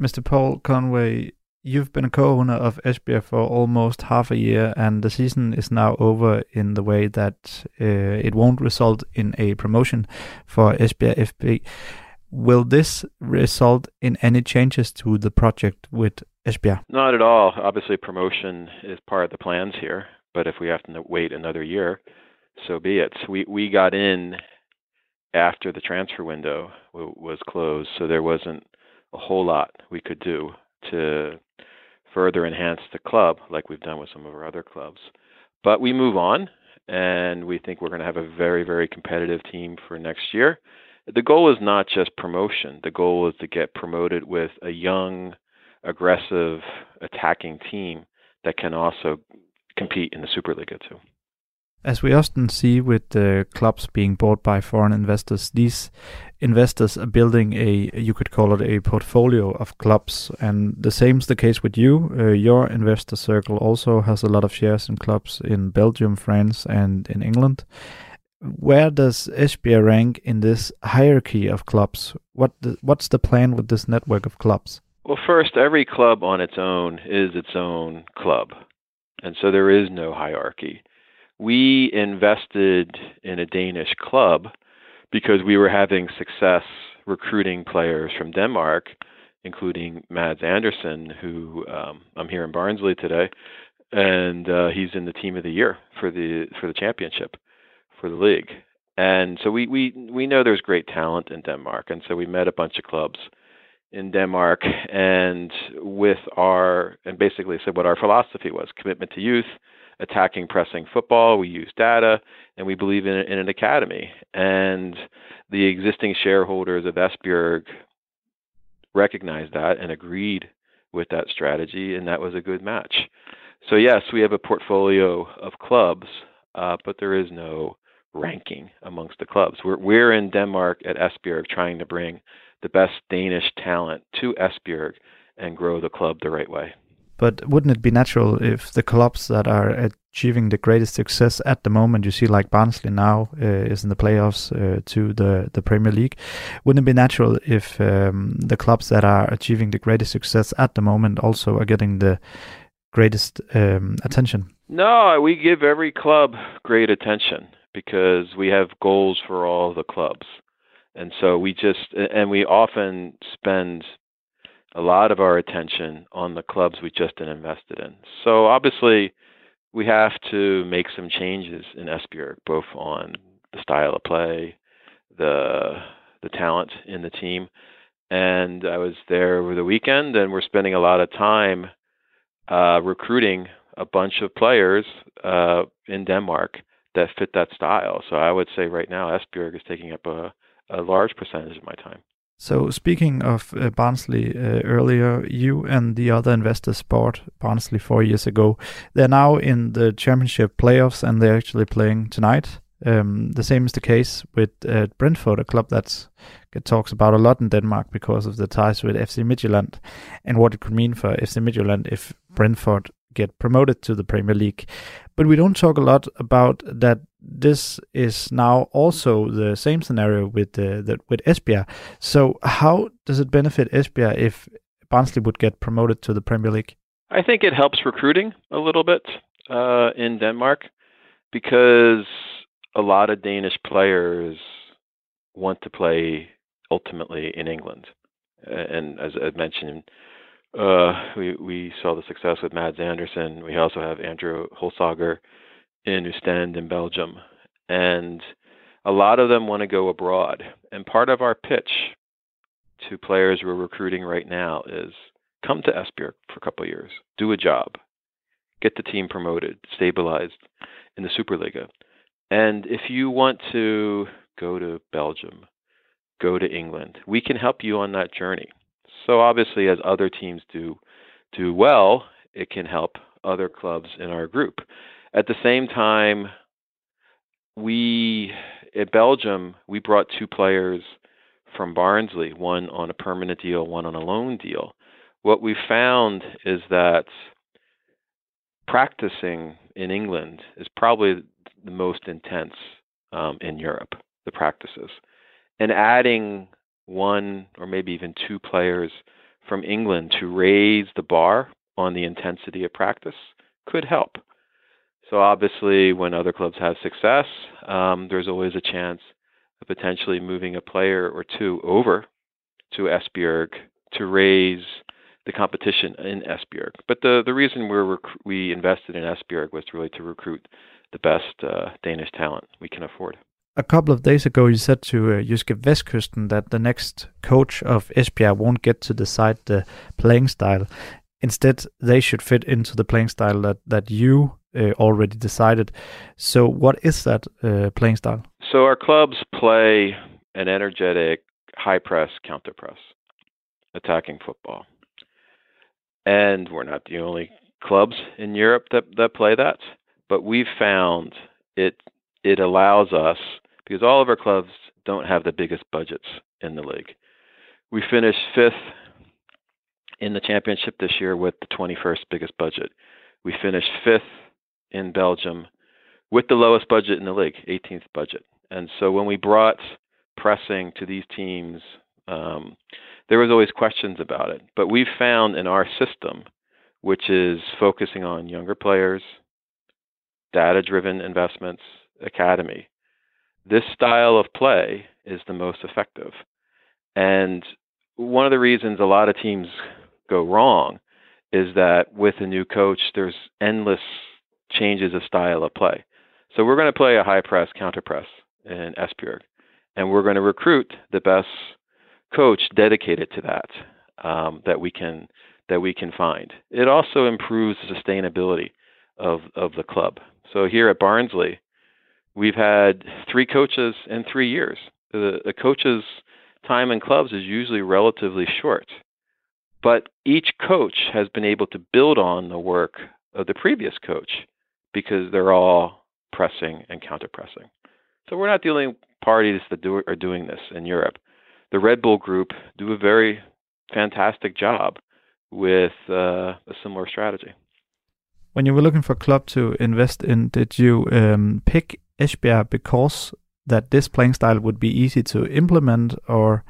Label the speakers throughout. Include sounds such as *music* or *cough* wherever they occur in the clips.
Speaker 1: Mr. Paul Conway, you've been a co-owner of Esbjerg for almost half a year, and the season is now over in the way that uh, it won't result in a promotion for Esbjerg FB. Will this result in any changes to the project with Esbjerg?
Speaker 2: Not at all. Obviously, promotion is part of the plans here, but if we have to wait another year, so be it. We we got in after the transfer window was closed, so there wasn't a whole lot we could do to further enhance the club like we've done with some of our other clubs. But we move on, and we think we're going to have a very, very competitive team for next year. The goal is not just promotion. The goal is to get promoted with a young, aggressive, attacking team that can also compete in the Superliga too.
Speaker 1: As we often see with the clubs being bought by foreign investors, these investors are building a, you could call it a portfolio of clubs. And the same is the case with you. Uh, your investor circle also has a lot of shares in clubs in Belgium, France, and in England. Where does Esbjerg rank in this hierarchy of clubs? What the, what's the plan with this network of clubs?
Speaker 2: Well, first, every club on its own is its own club. And so there is no hierarchy we invested in a Danish club because we were having success recruiting players from Denmark, including Mads Andersen, who um, I'm here in Barnsley today, and uh, he's in the team of the year for the for the championship for the league. And so we we we know there's great talent in Denmark, and so we met a bunch of clubs in Denmark, and with our and basically said what our philosophy was: commitment to youth attacking pressing football. We use data, and we believe in, in an academy. And the existing shareholders of Esbjerg recognized that and agreed with that strategy, and that was a good match. So yes, we have a portfolio of clubs, uh, but there is no ranking amongst the clubs. We're we're in Denmark at Esbjerg trying to bring the best Danish talent to Esbjerg and grow the club the right way.
Speaker 1: But wouldn't it be natural if the clubs that are achieving the greatest success at the moment, you see like Barnsley now uh, is in the playoffs uh, to the, the Premier League, wouldn't it be natural if um, the clubs that are achieving the greatest success at the moment also are getting the greatest um, attention?
Speaker 2: No, we give every club great attention because we have goals for all the clubs. And so we just, and we often spend a lot of our attention on the clubs we just invested in. So obviously, we have to make some changes in Esbjerg, both on the style of play, the the talent in the team. And I was there over the weekend, and we're spending a lot of time uh, recruiting a bunch of players uh, in Denmark that fit that style. So I would say right now, Esbjerg is taking up a, a large percentage of my time.
Speaker 1: So speaking of uh, Barnsley uh, earlier, you and the other investors bought Barnsley four years ago. They're now in the championship playoffs and they're actually playing tonight. Um, the same is the case with uh, Brentford, a club that get talks about a lot in Denmark because of the ties with FC Midtjylland and what it could mean for FC Midtjylland if Brentford get promoted to the Premier League. But we don't talk a lot about that this is now also the same scenario with uh, the, with Esbjerg. So how does it benefit Esbjerg if Barnsley would get promoted to the Premier League?
Speaker 2: I think it helps recruiting a little bit uh, in Denmark because a lot of Danish players want to play ultimately in England. And as I mentioned, uh, we we saw the success with Mads Andersen. We also have Andrew Hjulsager in Ostend in Belgium, and a lot of them want to go abroad. And part of our pitch to players we're recruiting right now is come to Esbjerg for a couple of years, do a job, get the team promoted, stabilized in the Superliga. And if you want to go to Belgium, go to England, we can help you on that journey. So obviously as other teams do do well, it can help other clubs in our group. At the same time, we at Belgium we brought two players from Barnsley, one on a permanent deal, one on a loan deal. What we found is that practicing in England is probably the most intense um, in Europe, the practices. And adding one or maybe even two players from England to raise the bar on the intensity of practice could help. So obviously, when other clubs have success, um, there's always a chance of potentially moving a player or two over to Esbjerg to raise the competition in Esbjerg. But the the reason we rec- we invested in Esbjerg was really to recruit the best uh, Danish talent we can afford.
Speaker 1: A couple of days ago, you said to uh, JydskeVestkysten that the next coach of Esbjerg won't get to decide the playing style. Instead, they should fit into the playing style that that you uh, already decided. So, what is that uh, playing style?
Speaker 2: So, our clubs play an energetic, high press, counter press, attacking football. And we're not the only clubs in Europe that, that play that, but we've found it it allows us because all of our clubs don't have the biggest budgets in the league. We finished fifth in the championship this year with the 21st biggest budget. We finished fifth in Belgium with the lowest budget in the league, 18th budget. And so when we brought pressing to these teams, um, there was always questions about it. But we've found in our system, which is focusing on younger players, data-driven investments, academy, this style of play is the most effective. And one of the reasons a lot of teams go wrong is that with a new coach, there's endless changes of style of play. So we're going to play a high press, counter press in Esbjerg, and we're going to recruit the best coach dedicated to that um, that we can that we can find. It also improves the sustainability of of the club. So here at Barnsley, we've had three coaches in three years. The, the coach's time in clubs is usually relatively short, but each coach has been able to build on the work of the previous coach because they're all pressing and counter pressing. So we're not the only parties that do, are doing this in Europe. The Red Bull Group do a very fantastic job with uh, a similar strategy.
Speaker 1: When you were looking for a club to invest in, did you um, pick Esbjerg because that this playing style would be easy to implement, or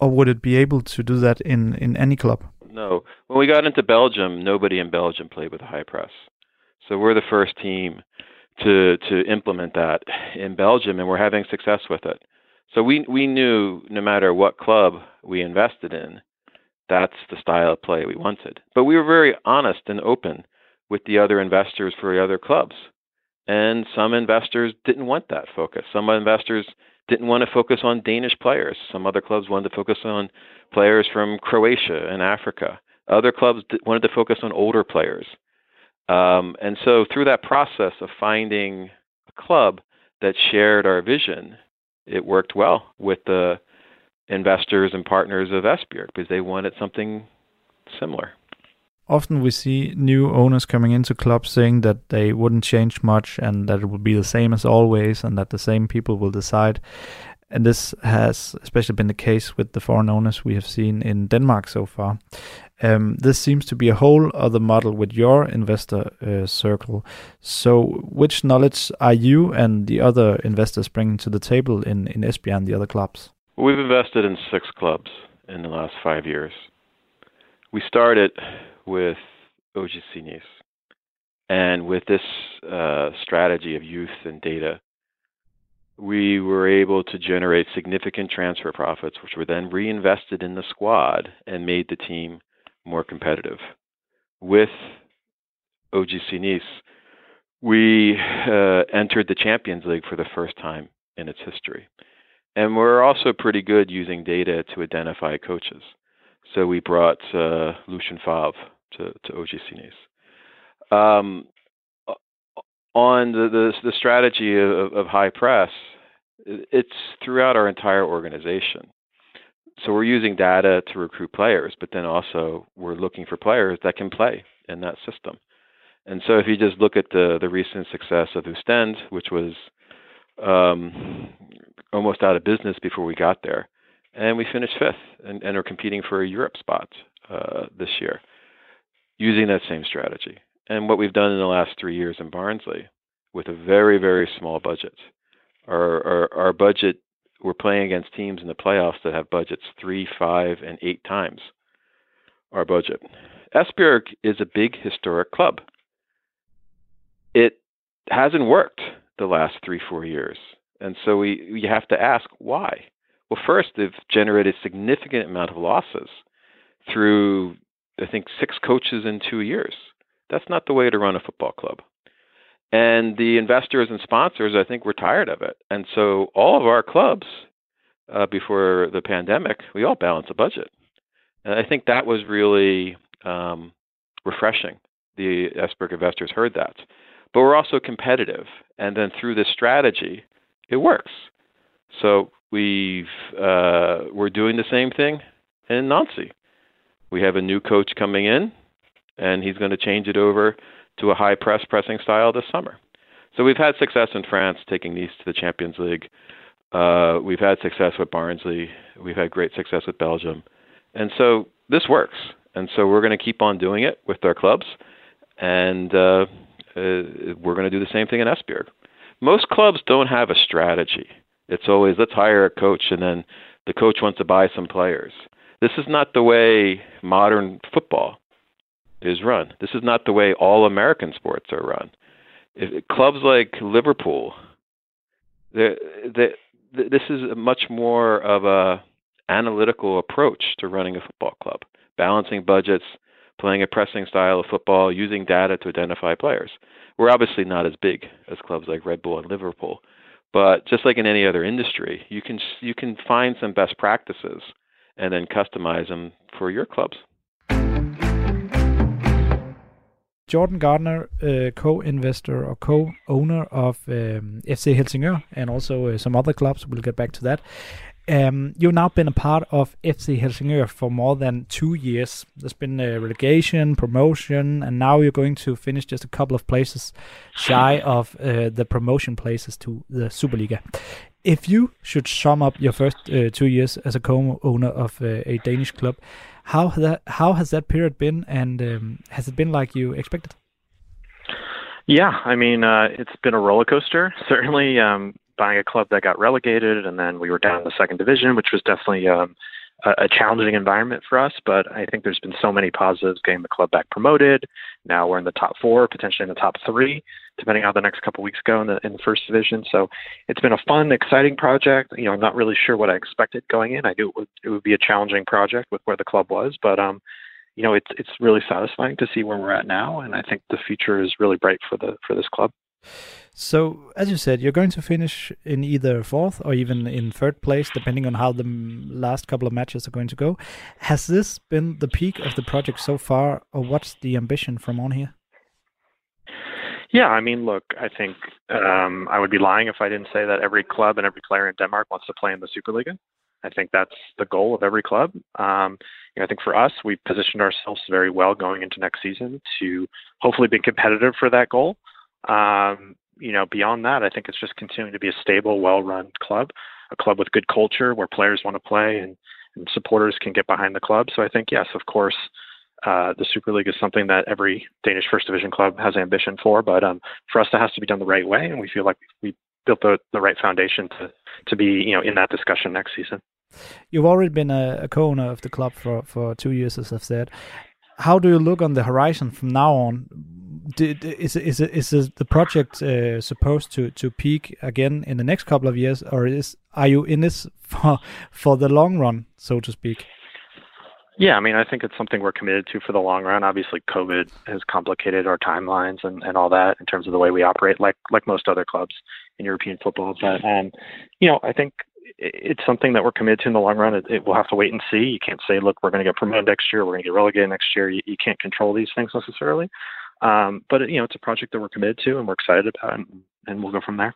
Speaker 1: or would it be able to do that in in any club?
Speaker 2: No. When we got into Belgium, nobody in Belgium played with a high press. So we're the first team to to implement that in Belgium, and we're having success with it. So we we knew no matter what club we invested in, that's the style of play we wanted. But we were very honest and open with the other investors for the other clubs. And some investors didn't want that focus. Some investors didn't want to focus on Danish players. Some other clubs wanted to focus on players from Croatia and Africa. Other clubs wanted to focus on older players. Um, and so, through that process of finding a club that shared our vision, it worked well with the investors and partners of Esbjerg because they wanted something similar.
Speaker 1: Often we see new owners coming into clubs saying that they wouldn't change much and that it would be the same as always and that the same people will decide. And this has especially been the case with the foreign owners we have seen in Denmark so far. Um, this seems to be a whole other model with your investor uh, circle. So, which knowledge are you and the other investors bringing to the table in, in Esbjerg and the other clubs?
Speaker 2: We've invested in six clubs in the last five years. We started with OGC Nice. And with this uh, strategy of youth and data, we were able to generate significant transfer profits, which were then reinvested in the squad and made the team more competitive. With OGC Nice, we uh, entered the Champions League for the first time in its history. And we're also pretty good using data to identify coaches. So we brought uh, Lucien Favre to, to OGC Nice. Um, on the, the, the strategy of, of high press, it's throughout our entire organization so we're using data to recruit players, but then also we're looking for players that can play in that system. And so if you just look at the the recent success of Ostend, which was um, almost out of business before we got there, and we finished fifth and, and are competing for a Europe spot uh, this year using that same strategy. And what we've done in the last three years in Barnsley with a very very small budget, our our, our budget we're playing against teams in the playoffs that have budgets three, five, and eight times our budget. Esbjerg is a big historic club. It hasn't worked the last three, four years. And so we, we have to ask why. Well, first, they've generated significant amount of losses through, I think, six coaches in two years. That's not the way to run a football club. And the investors and sponsors, I think, were tired of it. And so all of our clubs uh, before the pandemic, we all balance a budget. And I think that was really um, refreshing. The Esbjerg investors heard that. But we're also competitive. And then through this strategy, it works. So we've uh, we're doing the same thing in Nancy. We have a new coach coming in, and he's going to change it over to a high press pressing style this summer. So we've had success in France taking these to the Champions League. Uh, we've had success with Barnsley. We've had great success with Belgium. And so this works. And so we're going to keep on doing it with our clubs. And uh, uh, we're going to do the same thing in Esbjerg. Most clubs don't have a strategy. It's always let's hire a coach and then the coach wants to buy some players. This is not the way modern football is run. This is not the way all American sports are run. If, clubs like Liverpool, they, this is much more of a analytical approach to running a football club, balancing budgets, playing a pressing style of football, using data to identify players. We're obviously not as big as clubs like Red Bull and Liverpool, but just like in any other industry, you can you can find some best practices and then customize them for your clubs.
Speaker 1: Jordan Gardner, uh, co-investor or co-owner of um, FC Helsingør and also uh, some other clubs. We'll get back to that. Um, you've now been a part of FC Helsingør for more than two years. There's been a relegation, promotion, and now you're going to finish just a couple of places shy of uh, the promotion places to the Superliga. If you should sum up your first uh, two years as a co-owner of uh, a Danish club, how that how has that period been, and um, has it been like you expected?
Speaker 3: Yeah, I mean, uh, it's been a roller coaster. *laughs* Certainly, um, buying a club that got relegated, and then we were down in the second division, which was definitely um, a, a challenging environment for us. But I think there's been so many positives getting the club back promoted. Now we're in the top four, potentially in the top three, depending on how the next couple weeks go in the in the first division. So it's been a fun, exciting project. You know, I'm not really sure what I expected going in. I knew it would it would be a challenging project with where the club was, but um, you know, it's it's really satisfying to see where we're at now, and I think the future is really bright for the for this club.
Speaker 1: So, as you said, you're going to finish in either fourth or even in third place, depending on how the last couple of matches are going to go. Has this been the peak of the project so far, or what's the ambition from on here?
Speaker 3: Yeah, I mean, look, I think um, I would be lying if I didn't say that every club and every player in Denmark wants to play in the Superliga. I think that's the goal of every club. Um, you know, I think for us, we positioned ourselves very well going into next season to hopefully be competitive for that goal. Um, you know, beyond that, I think it's just continuing to be a stable, well-run club, a club with good culture where players want to play and, and supporters can get behind the club. So I think, yes, of course, uh, the Super League is something that every Danish First Division club has ambition for. But um, for us, it has to be done the right way, and we feel like we built the, the right foundation to to be you know in that discussion next season.
Speaker 1: You've already been a, a co-owner of the club for for two years, as I've said. How do you look on the horizon from now on? did, is is is the project uh, supposed to to peak again in the next couple of years, or is are you in this *laughs* for for the long run, so to speak?
Speaker 3: Yeah, I mean, I think it's something we're committed to for the long run. Obviously, COVID has complicated our timelines and, and all that in terms of the way we operate, like like most other clubs in European football. But um, you know, I think it's something that we're committed to in the long run. It, it, we'll have to wait and see. You can't say, look, we're going to get promoted next year, we're going to get relegated next year. You, you can't control these things necessarily. Um, but you know, it's a project that we're committed to and we're excited about, and, and we'll go from there.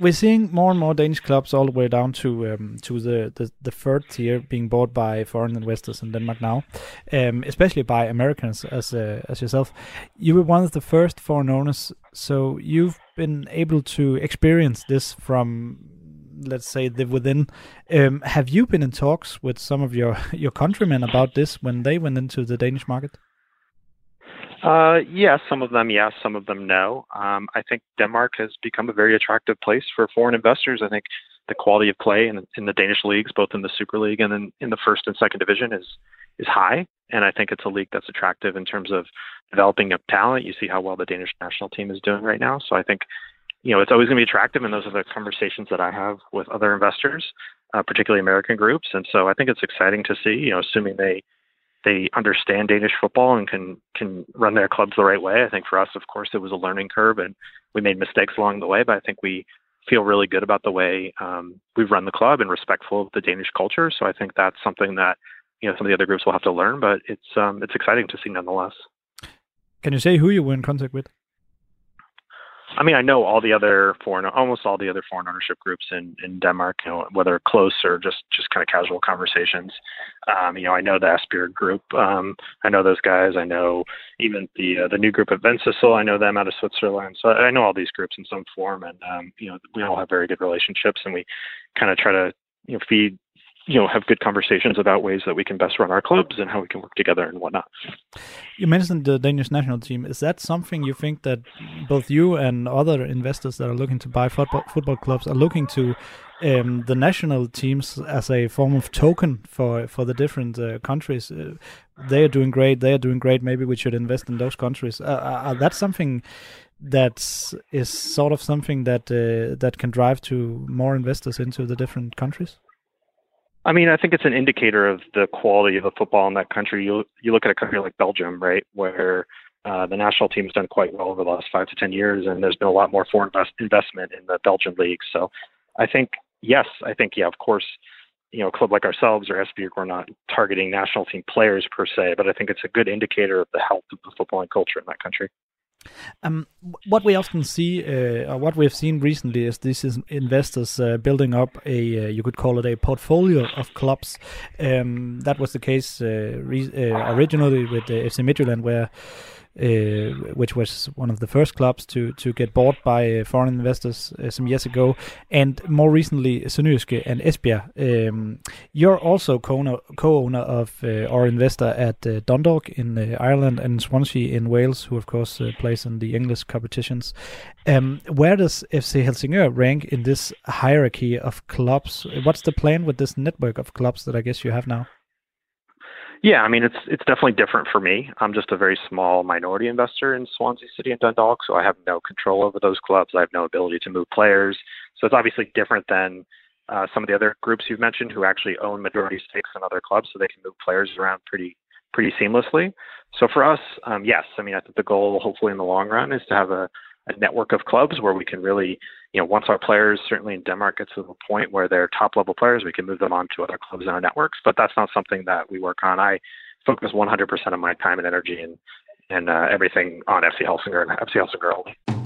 Speaker 1: We're seeing more and more Danish clubs all the way down to um, to the, the, the third tier being bought by foreign investors in Denmark now, um, especially by Americans as uh, as yourself. You were one of the first foreign owners, so you've been able to experience this from let's say the within. Um, have you been in talks with some of your *laughs* your countrymen about this when they went into the Danish market?
Speaker 3: Uh, yes, some of them yes, some of them no. Um, I think Denmark has become a very attractive place for foreign investors. I think the quality of play in, in the Danish leagues, both in the Super League and in, in the first and second division, is is high, and I think it's a league that's attractive in terms of developing up talent. You see how well the Danish national team is doing right now, so I think you know it's always going to be attractive, and those are the conversations that I have with other investors, uh, particularly American groups, and so I think it's exciting to see. You know, assuming they they understand Danish football and can can run their clubs the right way. I think for us, of course, it was a learning curve, and we made mistakes along the way. But I think we feel really good about the way um, we've run the club and respectful of the Danish culture. So I think that's something that you know some of the other groups will have to learn. But it's um, it's exciting to see nonetheless.
Speaker 1: Can you say who you were in contact with?
Speaker 3: I mean, I know all the other foreign, almost all the other foreign ownership groups in, in Denmark, you know, whether close or just, just kind of casual conversations. Um, you know, I know the Esbjerg group. Um, I know those guys. I know even the uh, the new group at Vendsyssel. I know them out of Switzerland. So I know all these groups in some form, and um, you know, we all have very good relationships, and we kind of try to you know feed you know have good conversations about ways that we can best run our clubs and how we can work together and whatnot.
Speaker 1: You mentioned the Danish national team. Is that something you think that both you and other investors that are looking to buy football football clubs are looking to um, the national teams as a form of token for for the different uh, countries? Uh, they are doing great. They are doing great. Maybe we should invest in those countries. Uh, uh, that's something that is sort of something that uh, that can drive to more investors into the different countries.
Speaker 3: I mean, I think it's an indicator of the quality of the football in that country. You you look at a country like Belgium, right, where uh, the national team has done quite well over the last five to ten years, and there's been a lot more foreign invest- investment in the Belgian league. So, I think yes, I think yeah, of course, you know, a club like ourselves or Esbjerg, we're not targeting national team players per se, but I think it's a good indicator of the health of the footballing culture in that country.
Speaker 1: Um, what we often see, uh, or what we have seen recently, is this is investors uh, building up a, uh, you could call it a portfolio of clubs. Um, that was the case uh, uh, originally with the FC Midtjylland, where uh, which was one of the first clubs to to get bought by uh, foreign investors uh, some years ago, and more recently Sønderjyske and Esbjerg. Um, you're also co-owner, co-owner of or investor at Dundalk in Ireland and Swansea in Wales, who of course plays in the English competitions. Um, where does FC Helsingør rank in this hierarchy of clubs? What's the plan with this network of clubs that I guess you have now?
Speaker 3: Yeah, I mean it's it's definitely different for me. I'm just a very small minority investor in Swansea City and Dundalk, so I have no control over those clubs. I have no ability to move players. So it's obviously different than uh, some of the other groups you've mentioned who actually own majority stakes in other clubs, so they can move players around pretty pretty seamlessly. So for us, um, yes, I mean I think the goal, hopefully in the long run, is to have a a network of clubs where we can really, you know, once our players, certainly in Denmark, get to the point where they're top level players, we can move them on to other clubs in our networks. But that's not something that we work on. I focus 100% of my time and energy and and uh, everything on FC Helsingør and FC Helsingør only.